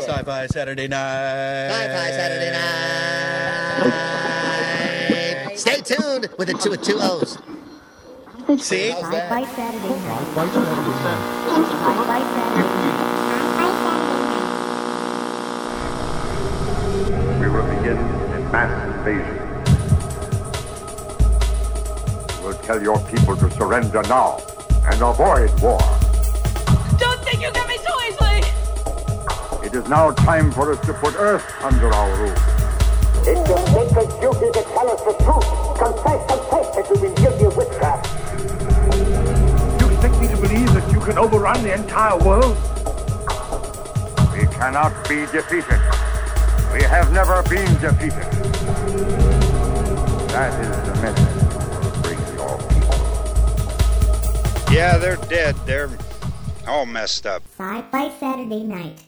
Sci-Fi Saturday night. Sci-Fi Saturday night. Stay tuned with the two with two O's. See? How's that? Sci-Fi Saturday night. Sci-Fi Saturday night. We will begin a mass invasion. We'll tell your people to surrender now and avoid war. It is now time for us to put Earth under our rule. It's your sacred duty to tell us the truth. Confess, confess that you've been guilty of witchcraft. You expect me to believe that you can overrun the entire world? We cannot be defeated. We have never been defeated. That is the message. Bring your people. Yeah, they're dead. They're all messed up. Sci-Fi Saturday night.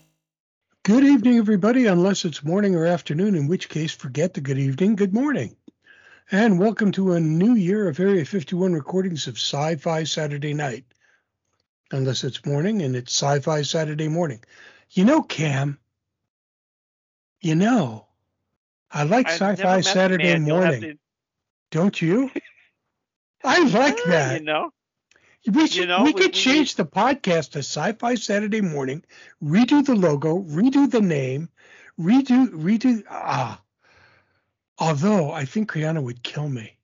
Good evening, everybody, unless it's morning or afternoon, in which case, forget the good evening, good morning. And welcome to a new year of Area 51 recordings of Sci Fi Saturday Night. Unless it's morning and it's Sci Fi Saturday morning. You know, Cam, you know, I like Sci Fi Saturday man. Morning. Don't you? I like that. You know, We should know, we could we- change the podcast to Sci-Fi Saturday Morning, redo the logo, redo the name, redo redo ah. Although I think Kriana would kill me.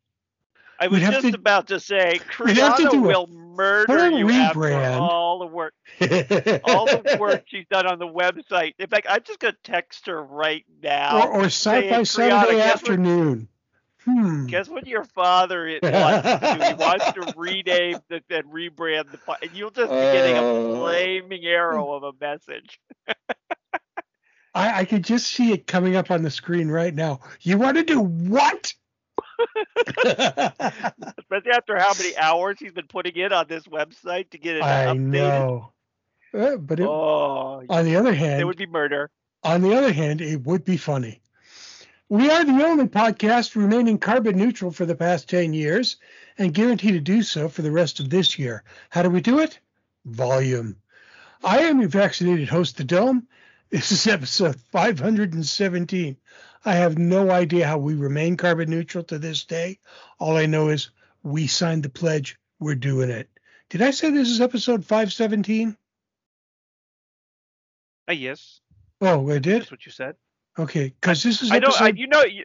I was just to- about to say, we'd to Kriana a will murder you after all the work, all the work she's done on the website. In fact, I'm just gonna text her right now. or, or Sci-Fi Saturday "Kriana, Afternoon. Hmm. Guess what your father wants to do? He wants to rename the, and rebrand the, and you'll just be getting a Oh. flaming arrow of a message. I, I could just see it coming up on the screen right now. You want to do what? Especially after how many hours he's been putting in on this website to get it I updated. know. Uh, but it, Oh, on the other hand, it would be murder. On the other hand, it would be funny. We are the only podcast remaining carbon neutral for the past 10 years and guarantee to do so for the rest of this year. How do we do it? Volume. I am your vaccinated host, The Dome. This is episode 517. I have no idea how we remain carbon neutral to this day. All I know is we signed the pledge. We're doing it. Did I say this is episode 517? Uh, yes, Oh, I did? that's what you said. Okay, because this is I don't. I, you know, you,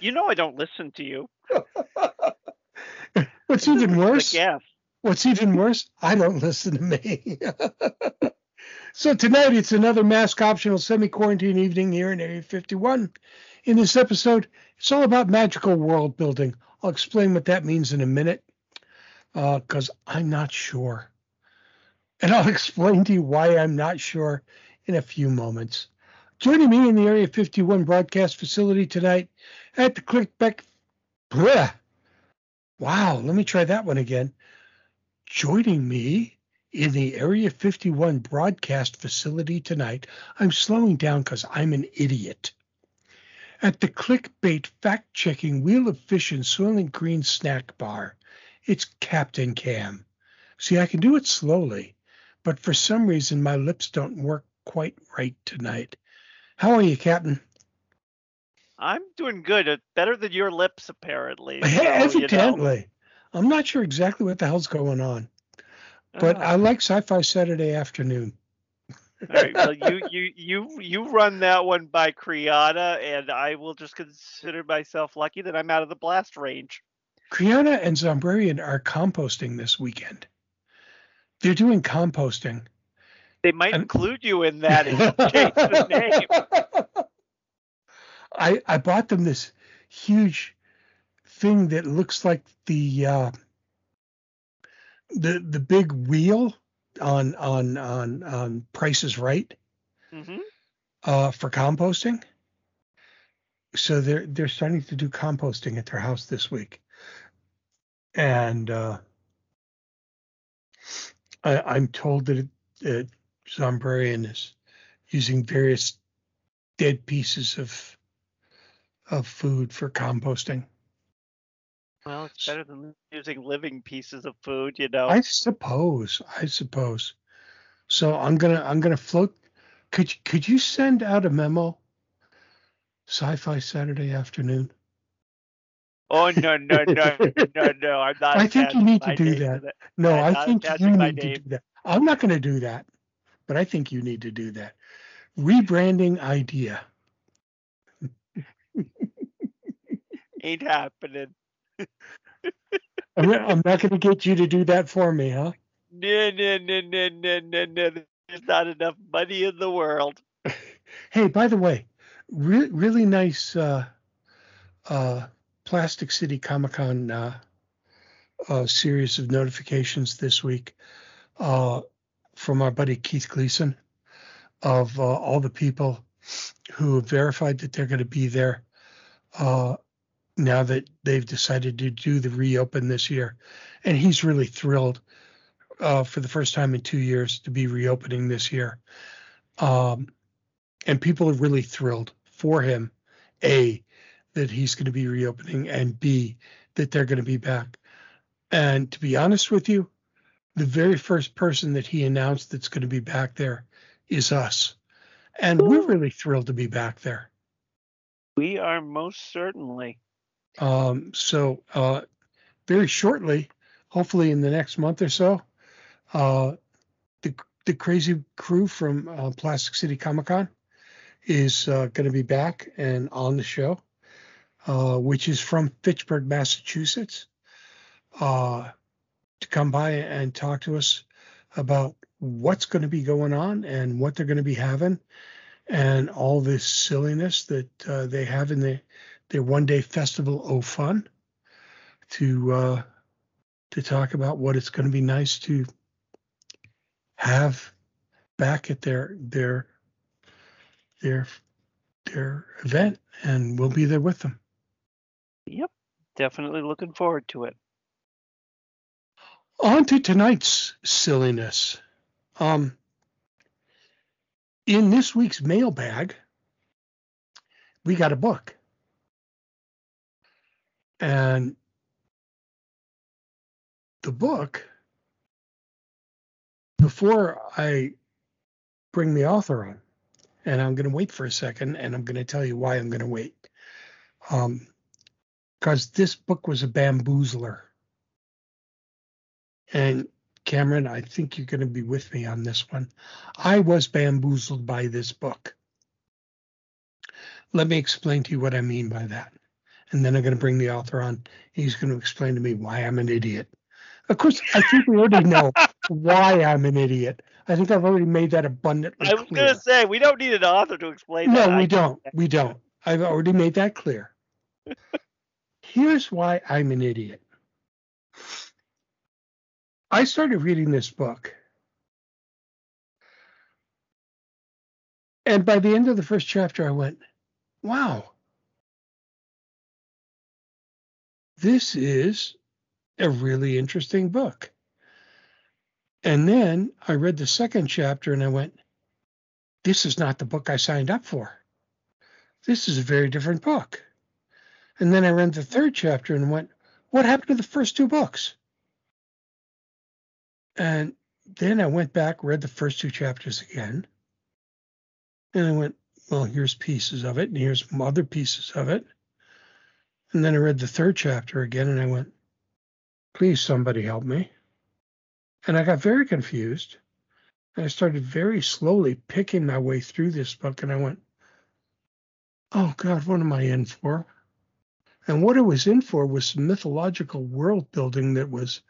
you know, I don't listen to you. What's even worse? Yes. What's even worse? I don't listen to me. so tonight it's another mask optional semi-quarantine evening here in Area 51. In this episode, it's all about magical world building. I'll explain what that means in a minute, uh, because I'm not sure, and I'll explain to you why I'm not sure in a few moments. Joining me in the Area 51 broadcast facility tonight at the Clickback. Wow, let me try that one again. Joining me in the Area 51 broadcast facility tonight, I'm slowing down because I'm an idiot. At the clickbait fact checking Wheel of Fish and Soylent Green snack bar, it's Captain Cam. See, I can do it slowly, but for some reason my lips don't work quite right tonight. How are you, Captain? I'm doing good. Uh, Better than your lips, apparently. so, you know. Evidently. I'm not sure exactly what the hell's going on, but Ah. I like Sci-Fi Saturday afternoon. All right, well, you you you you run that one by Kriana, and I will just consider myself lucky that I'm out of the blast range. Kriana and Zombrarian are composting this weekend. They're doing composting. They might And- include you in that if you change the name. I I bought them this huge thing that looks like the uh, the the big wheel on on on on Price is Right hmm uh, for composting. So they're they're starting to do composting at their house this week, and uh, I, I'm told that it, uh, Zombrarian is using various dead pieces of of food for composting. Well, it's better than using living pieces of food, you know. I suppose. I suppose. So I'm gonna I'm gonna float Could you- could you send out a memo? Sci-fi Saturday afternoon. Oh no no no no no! I'm not. I think you need to do that. that. No, I'm I think you need to do that. I'm not going to do that, but I think you need to do that. Rebranding idea. Ain't happening. I'm, not- I'm not going to get you to do that for me, huh? No no no no no no no. There's not enough money in the world. Hey, by the way, re- really nice uh, uh, Plastic City Comic Con uh, uh, series of notifications this week uh, from our buddy Keith Gleason of uh, all the people who have verified that they're going to be there uh, now that they've decided to do the reopen this year. And he's really thrilled uh, for the first time in two years to be reopening this year. Um, and people are really thrilled for him a that he's going to be reopening and b that they're going to be back and to be honest with you the very first person that he announced that's going to be back there is us. And we're really thrilled to be back there. We are most certainly. um, so uh, very shortly hopefully in the next month or so uh, the, the crazy crew from uh, plastic city comic-con is uh, going to be back and on the show, uh, which is from Fitchburg, Massachusetts, uh, to come by and talk to us about what's going to be going on and what they're going to be having and all this silliness that uh, they have in the, their one day festival of fun to uh, to talk about what it's going to be nice to have back at their their their their event and we'll be there with them. Yep. Definitely looking forward to it. On to tonight's silliness. Um in this week's mailbag, we got a book. And the book, before I bring the author on, and I'm going to wait for a second, and I'm going to tell you why I'm going to wait. Um, because this book was a bamboozler. And Cameron, I think you're going to be with me on this one. I was bamboozled by this book. Let me explain to you what I mean by that. And then I'm going to bring the author on. He's going to explain to me why I'm an idiot. Of course, I think we already know why I'm an idiot. I think I've already made that abundantly clear. I was gonna say we don't need an author to explain that. No, we don't. We don't. I've already made that clear. Here's why I'm an idiot. I started reading this book. And by the end of the first chapter, I went, wow, this is a really interesting book. And then I read the second chapter and I went, this is not the book I signed up for. This is a very different book. And then I read the third chapter and went, what happened to the first two books? And then I went back, read the first two chapters again. And I went, well, here's pieces of it, and here's other pieces of it. And then I read the third chapter again, and I went, please, somebody help me. And I got very confused. And I started very slowly picking my way through this book, and I went, oh God, what am I in for? And what I was in for was some mythological world building that was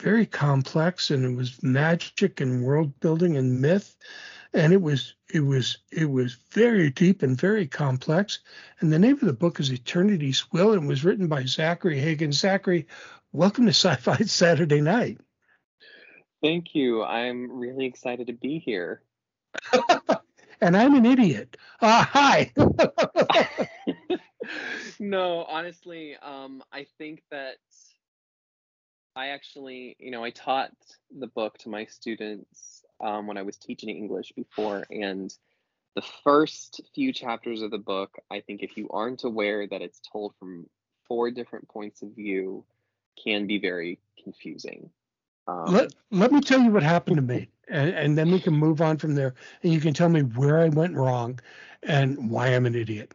very complex and it was magic and world building and myth. And it was it was it was very deep and very complex. And the name of the book is Eternity's Well and was written by zachary hagen zachary welcome to sci-fi saturday night. Thank you. I'm really excited to be here. and i'm an idiot. Uh, hi. No, honestly, um, I think that I actually, you know, I taught the book to my students um, when I was teaching English before, and the first few chapters of the book, I think if you aren't aware that it's told from four different points of view, can be very confusing. Um, let let me tell you what happened to me, and, and then we can move on from there, and you can tell me where I went wrong, and why I'm an idiot.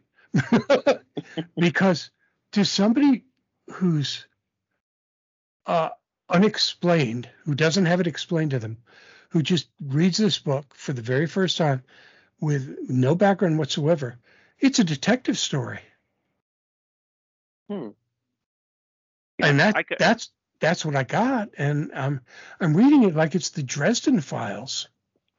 because to somebody who's uh, unexplained, who doesn't have it explained to them, who just reads this book for the very first time with no background whatsoever, it's a detective story. Hmm. and that that's that's what I got, and I'm I'm reading it like it's the Dresden Files.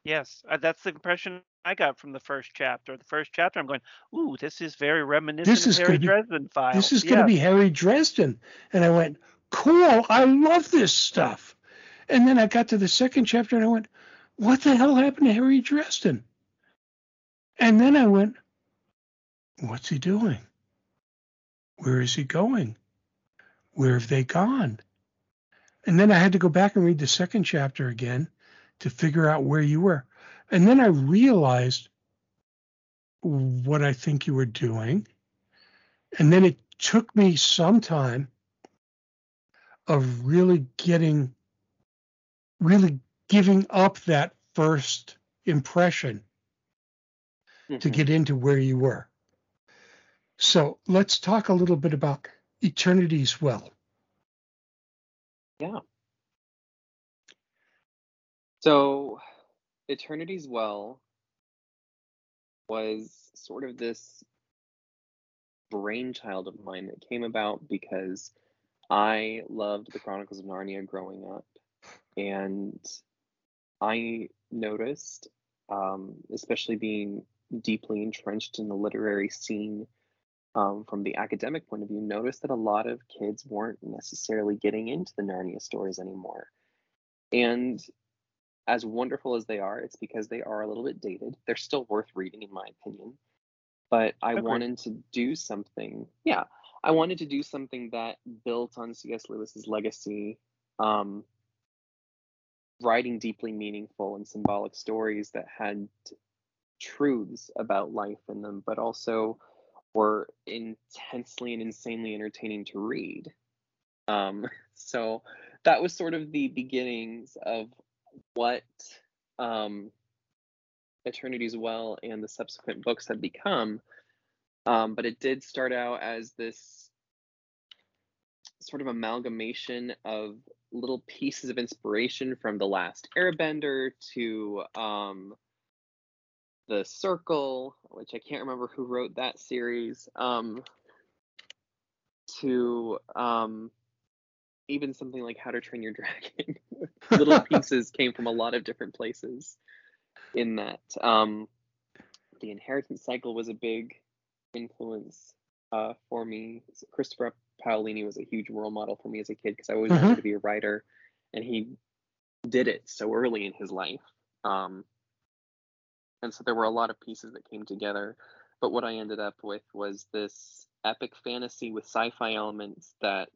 Yes, uh, that's the impression I got from the first chapter. The first chapter, I'm going, "Ooh, this is very reminiscent This of is Harry gonna be- Dresden Files." This is going to be Harry Dresden, and I went, cool, I love this stuff. And then I got to the second chapter, and I went, what the hell happened to Harry Dresden? And then I went, what's he doing? Where is he going? Where have they gone? And then I had to go back and read the second chapter again to figure out where you were. And then I realized what I think you were doing. And then it took me some time of really getting, really giving up that first impression to mhm. get into where you were. So let's talk a little bit about Eternity's Well. Yeah. So, Eternity's Well was sort of this brainchild of mine that came about because I loved the Chronicles of Narnia growing up. And I noticed, um, especially being deeply entrenched in the literary scene um, from the academic point of view, noticed that a lot of kids weren't necessarily getting into the Narnia stories anymore. And as wonderful as they are, it's because they are a little bit dated. They're still worth reading, in my opinion. But I Agreed. wanted to do something. Yeah, I wanted to do something that built on C.S. Lewis's legacy, um, writing deeply meaningful and symbolic stories that had truths about life in them, but also were intensely and insanely entertaining to read. Um, so that was sort of the beginnings of what um, Eternity's Well and the subsequent books have become. Um, but it did start out as this sort of amalgamation of little pieces of inspiration from The Last Airbender to um, The Circle, which I can't remember who wrote that series, um, to um, even something like How to Train Your Dragon. little pieces came from a lot of different places in that. Um, the inheritance cycle was a big influence uh, for me. Christopher Paolini was a huge role model for me as a kid because I always Mhm. wanted to be a writer, and he did it so early in his life. Um, and so there were a lot of pieces that came together. But what I ended up with was this epic fantasy with sci-fi elements that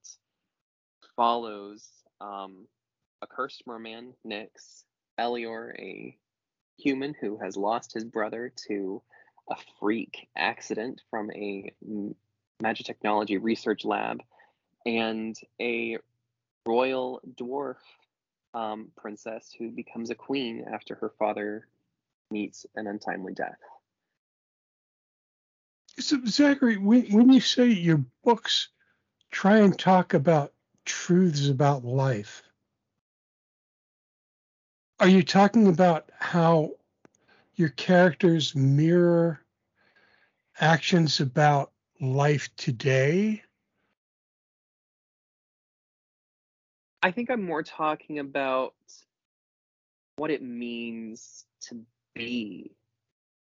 follows um, a cursed merman, Nyx, Elior, a human who has lost his brother to a freak accident from a magic technology research lab, and a royal dwarf um, princess who becomes a queen after her father meets an untimely death. So, Zachary, when, when you say your books try and talk about truths about life, are you talking about how your characters mirror actions about life today? I think I'm more talking about what it means to be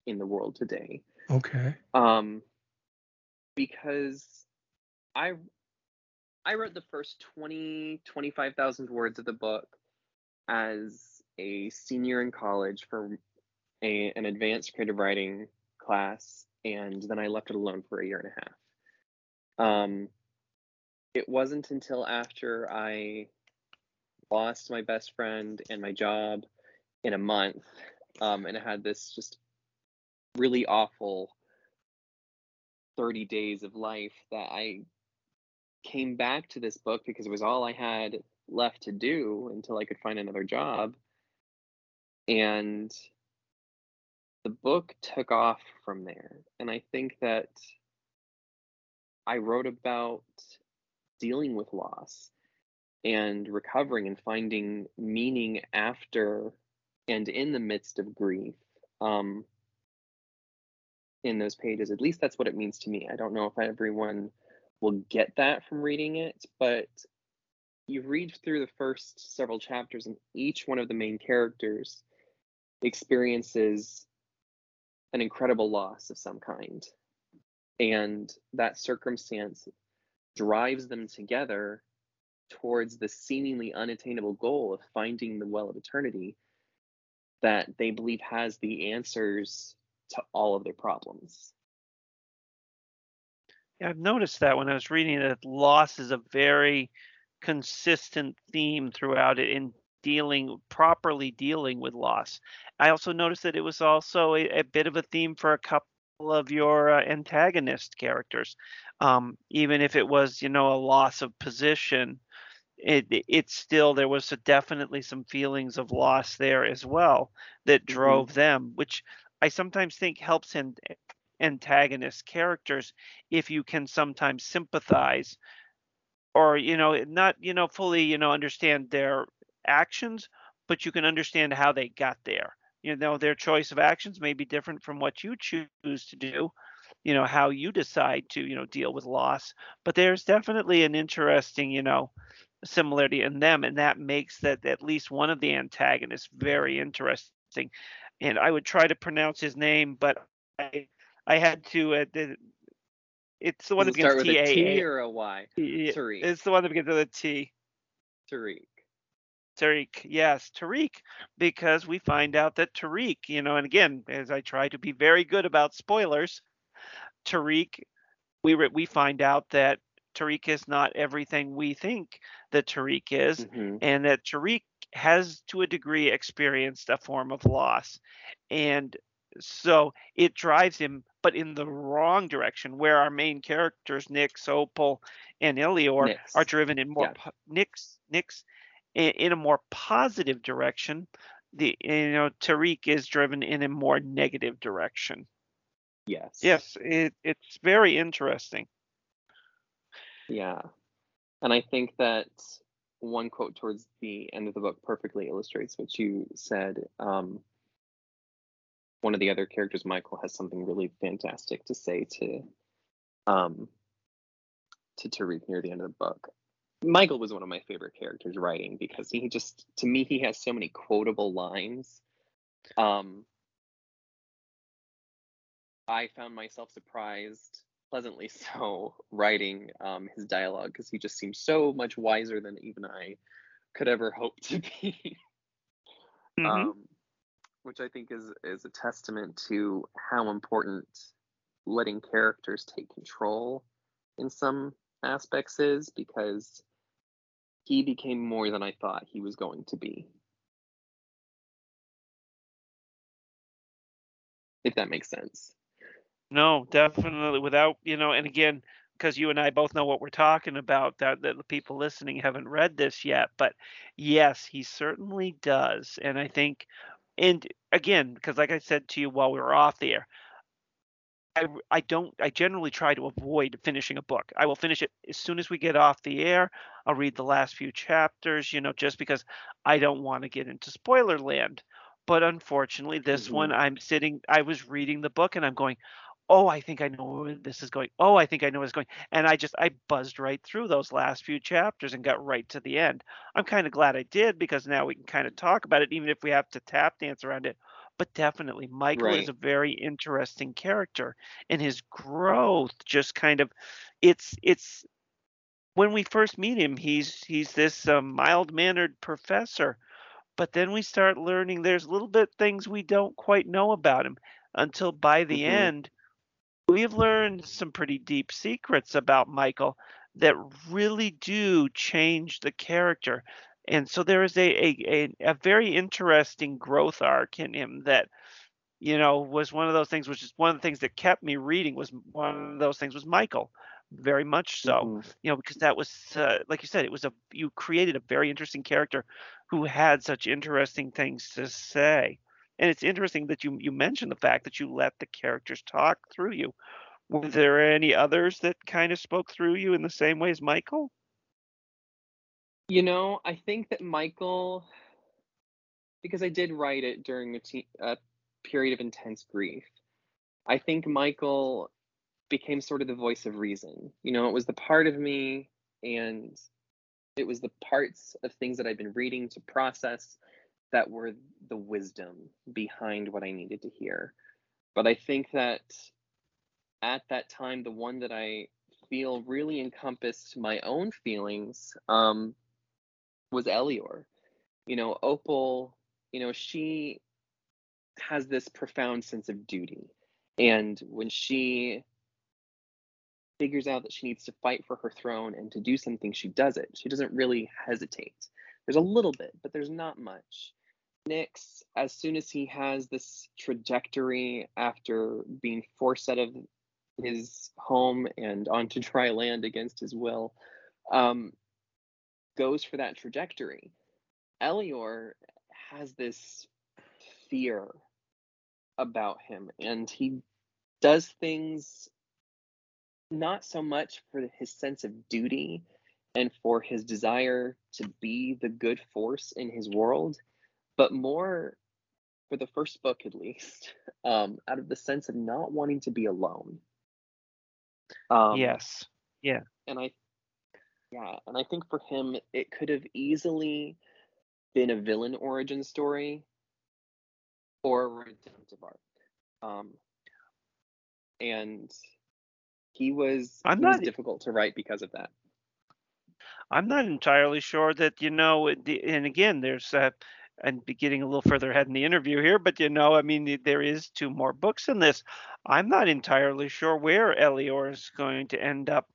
in the world today. Okay. Um, because I I wrote the first 20 25,000 words of the book as a senior in college for a, an advanced creative writing class and then I left it alone for a year and a half. Um, it wasn't until after I lost my best friend and my job in a month um, and I had this just really awful 30 days of life that I came back to this book because it was all I had left to do until I could find another job. And the book took off from there. And I think that I wrote about dealing with loss and recovering and finding meaning after and in the midst of grief um, in those pages. At least that's what it means to me. I don't know if everyone will get that from reading it, but you read through the first several chapters, and each one of the main characters experiences an incredible loss of some kind. And that circumstance drives them together towards the seemingly unattainable goal of finding the well of eternity that they believe has the answers to all of their problems. Yeah, I've noticed that when I was reading it, loss is a very consistent theme throughout it in dealing properly dealing with loss. I also noticed that it was also a, a bit of a theme for a couple of your uh, antagonist characters. Um, even if it was, you know, a loss of position, it it still there was a, definitely some feelings of loss there as well that drove mm-hmm. them, which I sometimes think helps in antagonist characters if you can sometimes sympathize or you know not you know fully you know understand their actions but you can understand how they got there you know their choice of actions may be different from what you choose to do you know how you decide to you know deal with loss but there's definitely an interesting you know similarity in them and that makes that at least one of the antagonists very interesting and i would try to pronounce his name but i i had to uh, it's the one Does that begins T T a A T or a Y. Tariq. It's the one that begins with a T. Tariq. Tariq, yes, Tariq, because we find out that Tariq, you know, and again, as I try to be very good about spoilers, Tariq, we re- we find out that Tariq is not everything we think that Tariq is, Mhm. and that Tariq has, to a degree, experienced a form of loss, and so it drives him, but in the wrong direction, where our main characters, Nyx, Opal, and Elior, Nyx. are driven in more Yeah. po- Nyx, Nyx, in, in a more positive direction. The you know Tariq is driven in a more negative direction. Yes. Yes, it, it's very interesting. Yeah. And I think that one quote towards the end of the book perfectly illustrates what you said. Um, one of the other characters, Michael, has something really fantastic to say to um, to Tariq near the end of the book. Michael was one of my favorite characters writing because he just, to me, he has so many quotable lines. Um, I found myself surprised, pleasantly so, writing um, his dialogue because he just seems so much wiser than even I could ever hope to be. Mhm. um, which I think is is a testament to how important letting characters take control in some aspects is because he became more than I thought he was going to be. If that makes sense. No, definitely. Without you know, and again, because you and I both know what we're talking about, that, that the people listening haven't read this yet, but yes, he certainly does, and I think, and again, because like I said to you while we were off the air, I, I don't I generally try to avoid finishing a book. I will finish it as soon as we get off the air. I'll read the last few chapters, you know, just because I don't want to get into spoiler land. But unfortunately, this one mm-hmm. I'm sitting I was reading the book and I'm going, "Oh, I think I know where this is going. Oh, I think I know where it's going." And I just I buzzed right through those last few chapters and got right to the end. I'm kind of glad I did because now we can kind of talk about it even if we have to tap dance around it. But definitely Michael is a very interesting character and his growth just kind of it's it's when we first meet him he's he's this um, mild-mannered professor but then we start learning there's little bit things we don't quite know about him until by the Mhm. end we've learned some pretty deep secrets about Michael that really do change the character. And so there is a a, a, a very interesting growth arc in him that you know was one of those things which is one of the things that kept me reading was one of those things was Michael very much so. Mhm. You know, because that was uh, like you said, it was a you created a very interesting character who had such interesting things to say. And it's interesting that you you mentioned the fact that you let the characters talk through you. Were there any others that kind of spoke through you in the same way as Michael? You know, I think that Michael, because I did write it during a, te- a period of intense grief, I think Michael became sort of the voice of reason. You know, it was the part of me and it was the parts of things that I'd been reading to process that were the wisdom behind what I needed to hear. But I think that at that time, the one that I feel really encompassed my own feelings um, was Elior. You know, Opal, you know, she has this profound sense of duty. And when she figures out that she needs to fight for her throne and to do something, she does it. She doesn't really hesitate. There's a little bit, but there's not much. Nyx, as soon as he has this trajectory after being forced out of his home and onto dry land against his will, um, goes for that trajectory. Elior has this fear about him, and he does things not so much for his sense of duty and for his desire to be the good force in his world, but more for the first book at least, um, out of the sense of not wanting to be alone. Um, yes. Yeah. and I, yeah, and I think for him, it could have easily been a villain origin story or a redemptive arc. Um, and he was I'm he was not- difficult to write because of that. I'm not entirely sure that you know. And again, there's uh, and be getting a little further ahead in the interview here, but you know, I mean, there is two more books in this. I'm not entirely sure where Elior is going to end up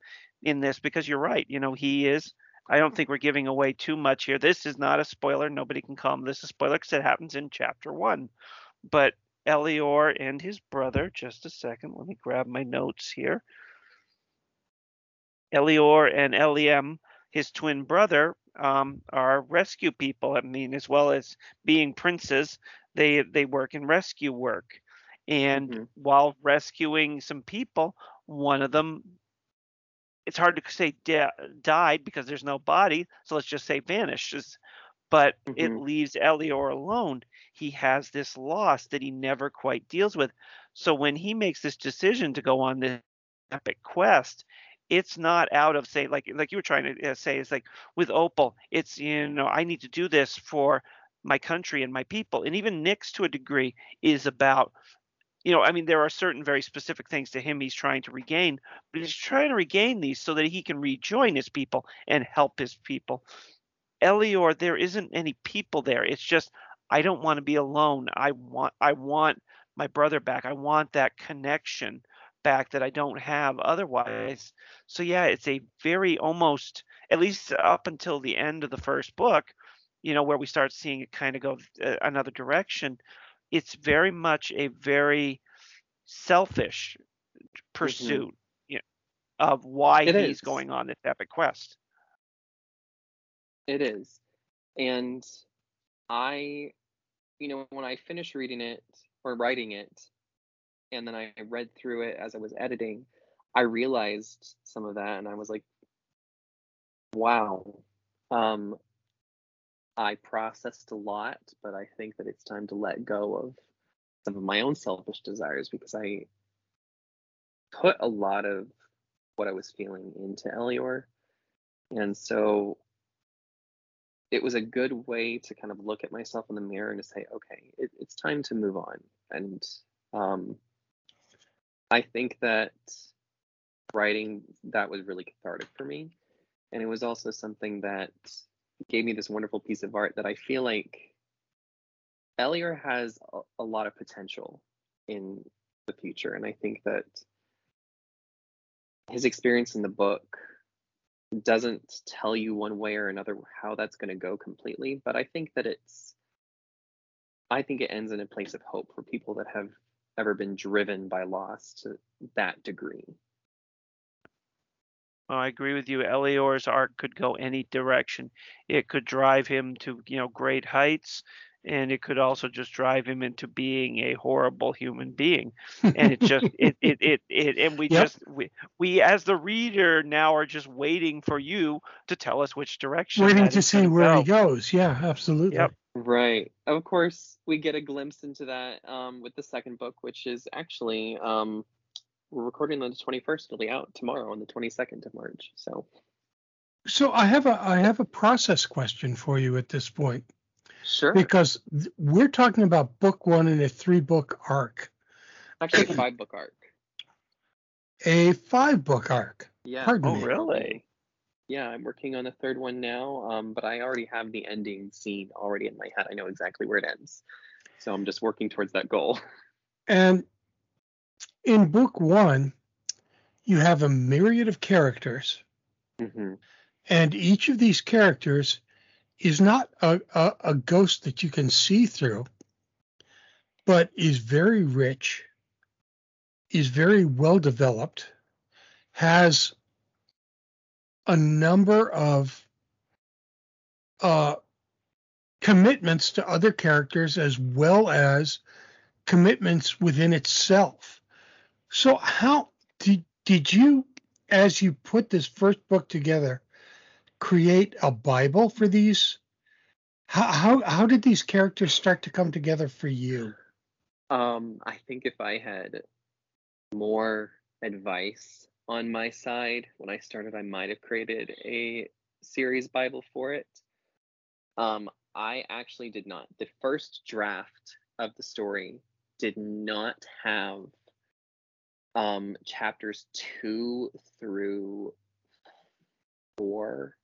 in this because you're right. You know, he is. I don't think we're giving away too much here. This is not a spoiler. Nobody can call this a spoiler because it happens in chapter one. But Elior and his brother, just a second, let me grab my notes here. Elior and Eliam, his twin brother, um, are rescue people. I mean, as well as being princes, they they work in rescue work. And Mhm. while rescuing some people, one of them, it's hard to say di- died because there's no body, so let's just say vanishes. But it Mhm. leaves Elior alone. He has this loss that he never quite deals with. So when he makes this decision to go on this epic quest, it's not out of say like like you were trying to uh, say it's like with opal it's you know i need to do this for my country and my people and even Nyx to a degree is about you know i mean there are certain very specific things to him he's trying to regain but he's trying to regain these so that he can rejoin his people and help his people elior there isn't any people there it's just i don't want to be alone i want i want my brother back i want that connection back that I don't have otherwise. So yeah, it's a very almost at least up until the end of the first book, you know, where we start seeing it kind of go uh, another direction. It's very much a very selfish pursuit you know, of why It he's is. going on this epic quest. It is. And I, you know, when I finished reading it or writing it, and then I read through it as I was editing, I realized some of that and I was like, wow. Um, I processed a lot, but I think that it's time to let go of some of my own selfish desires because I put a lot of what I was feeling into Elior. And so it was a good way to kind of look at myself in the mirror and to say, okay, it, it's time to move on. And um, I think that writing that was really cathartic for me. And it was also something that gave me this wonderful piece of art that I feel like Elior has a, a lot of potential in the future. And I think that his experience in the book doesn't tell you one way or another how that's going to go completely, but I think that it's I think it ends in a place of hope for people that have ever been driven by loss to that degree. Well, I agree with you. Elior's arc could go any direction. It could drive him to, you know, great heights, and it could also just drive him into being a horrible human being. And it just, it, it, it, it, and we Yep. just, we, we as the reader now are just waiting for you to tell us which direction. Waiting to see gonna where he goes. Yeah, absolutely. Yep. Right. Of course, we get a glimpse into that um, with the second book, which is actually um, we're recording on the 21st. It'll be out tomorrow on the 22nd of March. So So I have a I have a process question for you at this point sure. because th- we're talking about book one in a three book arc, Actually, a five book arc. a five book arc. Yeah. Pardon Oh, me. really? Yeah, I'm working on the third one now, um, but I already have the ending scene already in my head. I know exactly where it ends. So I'm just working towards that goal. And in book one, you have a myriad of characters, hmm and each of these characters is not a, a, a ghost that you can see through, but is very rich, is very well developed, has a number of uh, commitments to other characters as well as commitments within itself. So how did did you, as you put this first book together, create a Bible for these? How how how did these characters start to come together for you? Um, I think if I had more advice on my side when I started, I might have created a series Bible for it. Um, I actually did not. The first draft of the story did not have um, chapters two through four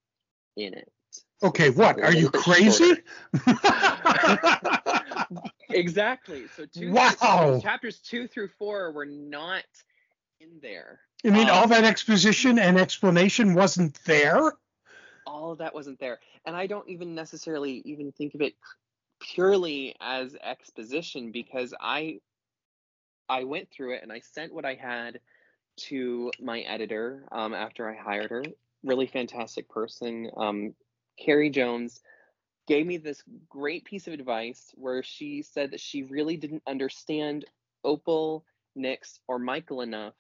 in it. So Okay, what are you crazy? Exactly. So two Wow. chapters two through four were not in there. I mean, all Um, that exposition and explanation wasn't there. all of that wasn't there and i don't even necessarily even think of it purely as exposition because i i went through it and i sent what i had to my editor um, after i hired her. Really fantastic person. Um, carrie jones gave me this great piece of advice where she said that she really didn't understand opal Nyx or michael enough.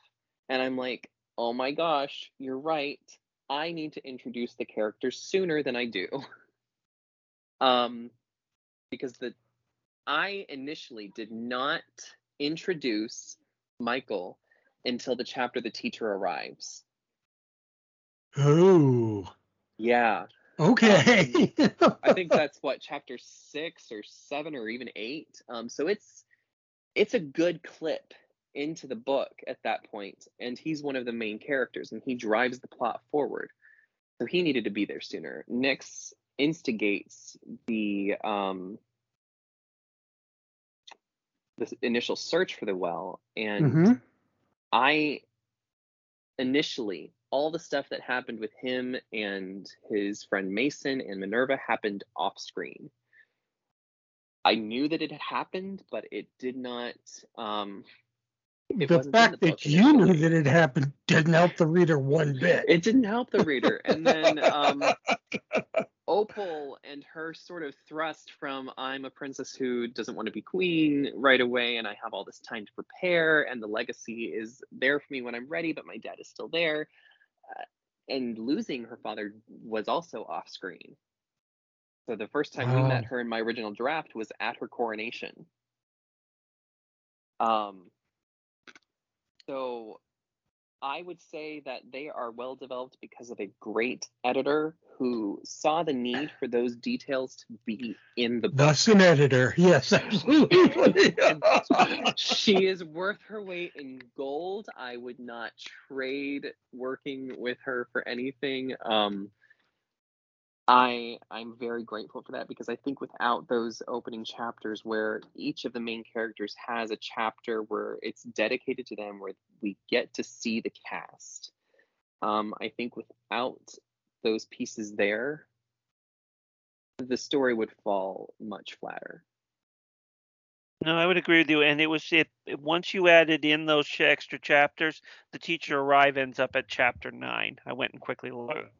And i'm like oh my gosh you're right. I need to introduce the characters sooner than I do. um, because the I initially did not introduce Michael until the chapter the teacher arrives. Oh, Yeah, okay. I think that's what chapter six or seven or even eight. Um, so it's it's a good clip into the book at that point, and he's one of the main characters, and he drives the plot forward. So he needed to be there sooner. Nyx instigates the um, the initial search for the well, and Mhm. I initially all the stuff that happened with him and his friend Mason and Minerva happened off screen. I knew that it had happened, but it did not. Um, it the fact the that you knew that it happened didn't help the reader one bit. It didn't help the reader. And then um, Opal and her sort of thrust from I'm a princess who doesn't want to be queen right away, and I have all this time to prepare, and the legacy is there for me when I'm ready, but my dad is still there. Uh, and losing her father was also off screen. So the first time we met her in my original draft was at her coronation. Um, so I would say that they are well developed because of a great editor who saw the need for those details to be in the book. Thus, an editor. Yes, absolutely. she is worth her weight in gold. I would not trade working with her for anything. Um, I I'm very grateful for that because I think without those opening chapters where each of the main characters has a chapter where it's dedicated to them, where we get to see the cast, um, I think without those pieces there, the story would fall much flatter. No, I would agree with you. And it was it it- once you added in those extra chapters, the teacher arrive ends up at chapter nine. I went and quickly looked.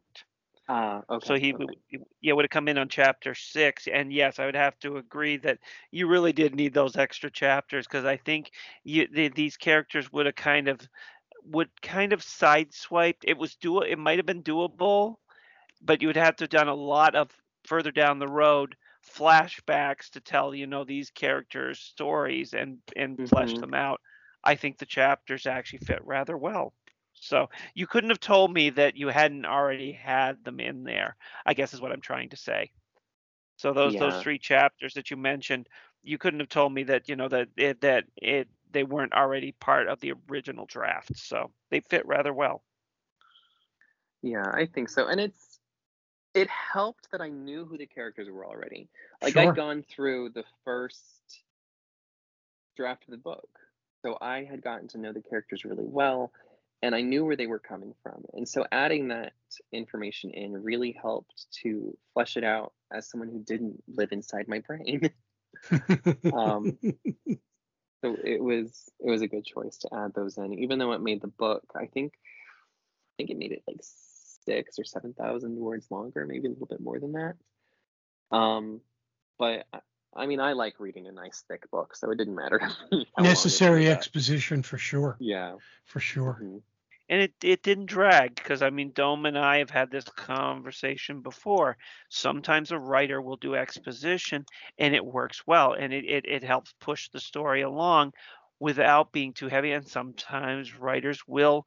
Ah, okay. So he, okay. would yeah, would have come in on chapter six. And yes, I would have to agree that you really did need those extra chapters because I think you the, these characters would have kind of would kind of sideswiped. It was do it might have been doable, but you would have to have done a lot of further down the road flashbacks to tell you know these characters stories and and flesh Mhm. them out. I think the chapters actually fit rather well. So you couldn't have told me that you hadn't already had them in there. I guess is what I'm trying to say. So those Yeah. those three chapters that you mentioned, you couldn't have told me that you know that it, that it they weren't already part of the original draft. So they fit rather well. Yeah, I think so. And it's it helped that I knew who the characters were already. Like Sure. I'd gone through the first draft of the book. So I had gotten to know the characters really well and I knew where they were coming from. And so adding that information in really helped to flesh it out as someone who didn't live inside my brain. um, so it was it was a good choice to add those in, even though it made the book. I think I think it made it like six or seven thousand words longer, maybe a little bit more than that. Um, but I- mean, I like reading a nice thick book, so it didn't matter. to me how long it Necessary exposition for sure. Yeah. For sure. mhm. And it it didn't drag because I mean Dome and I have had this conversation before. Sometimes a writer will do exposition and it works well and it it, it helps push the story along without being too heavy. And sometimes writers will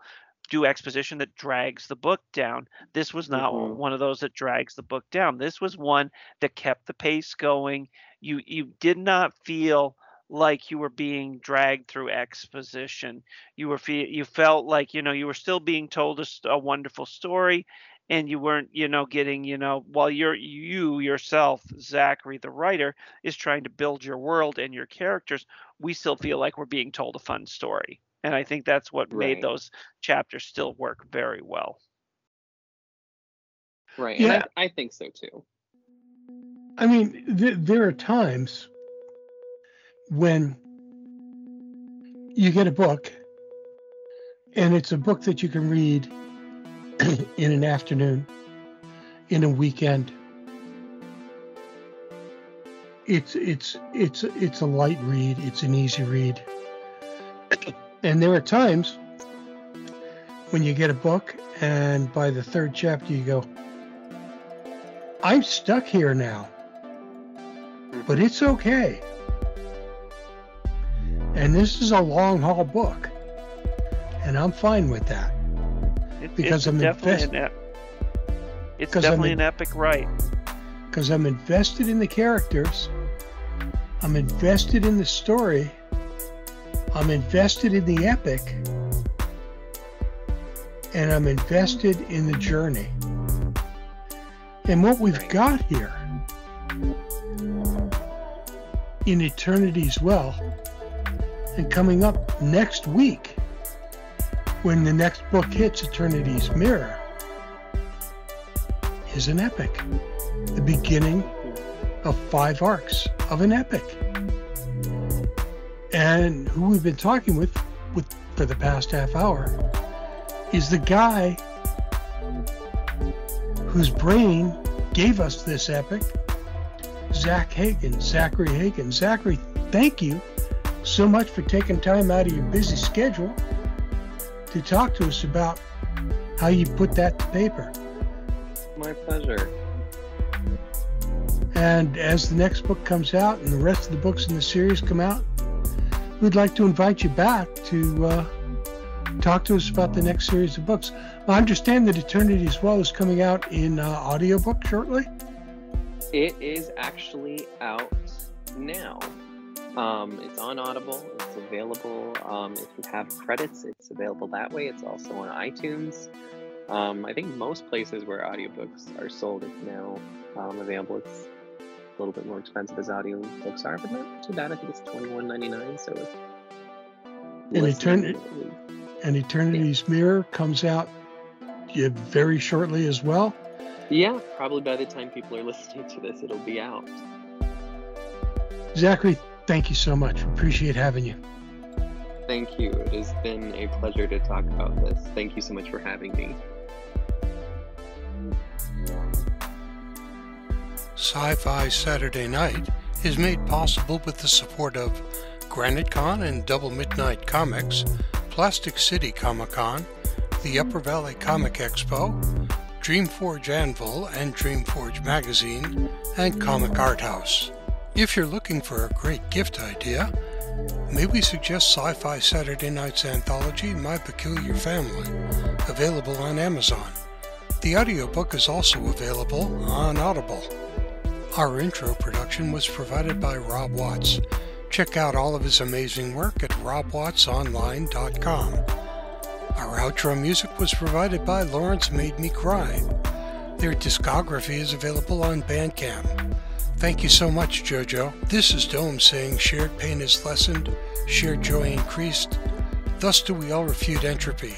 do exposition that drags the book down. This was not Mhm. one of those that drags the book down. This was one that kept the pace going. You you did not feel like you were being dragged through exposition you were fe- you felt like you know you were still being told a, a wonderful story and you weren't you know getting you know while you're you yourself zachary the writer is trying to build your world and your characters we still feel like we're being told a fun story and i think that's what made those chapters still work very well Right. Yeah. And I, I think so too. I mean, th- there are times when you get a book and it's a book that you can read in an afternoon, in a weekend. It's it's it's it's a light read, it's an easy read. And there are times when you get a book and by the third chapter you go, I'm stuck here now but it's okay. And this is a long haul book, and I'm fine with that. It- Because it's I'm definitely invest- an ep- it's I'm definitely in- an epic write. Because I'm invested in the characters, I'm invested in the story, I'm invested in the epic, and I'm invested in the journey. And what we've got here in Eternity's Well, coming up next week, when the next book hits Eternity's Mirror, is an epic. The beginning of five arcs of an epic. And who we've been talking with, with for the past half hour is the guy whose brain gave us this epic, Zach Hagen, Zachary Hagen. Zachary, thank you so much for taking time out of your busy schedule to talk to us about how you put that to paper. My pleasure. And as the next book comes out and the rest of the books in the series come out, we'd like to invite you back to uh, talk to us about the next series of books. I understand that Eternity's Well is coming out in uh, audiobook shortly. It is actually out now. Um, it's on Audible. It's available. Um, if you have credits, it's available that way. It's also on iTunes. Um, I think most places where audiobooks are sold, it's now um, available. It's a little bit more expensive as audiobooks are, but not too bad. I think it's twenty one ninety nine. So if And listening- And Eternity's Mirror comes out very shortly as well. yeah, probably by the time people are listening to this, it'll be out. Zachary, Thank you so much. Appreciate having you. Thank you. It has been a pleasure to talk about this. Thank you so much for having me. Sci Fi Saturday Night is made possible with the support of Granite Con and Double Midnight Comics, Plastic City Comic Con, the Upper Valley Comic Expo, Dreamforge Anvil and Dreamforge Magazine, and Comic Art House. If you're looking for a great gift idea, may we suggest Sci Fi Saturday Night's anthology, My Peculiar Family, available on Amazon. The audiobook is also available on Audible. Our intro production was provided by Rob Watts. Check out all of his amazing work at robwattsonline.com. Our outro music was provided by Lawrence Made Me Cry. Their discography is available on Bandcamp. Thank you so much, JoJo. This is Dome saying shared pain is lessened, shared joy increased, thus do we all refute entropy.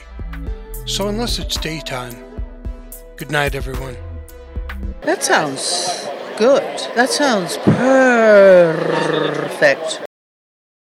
So, unless it's daytime, good night, everyone. That sounds good. That sounds perfect.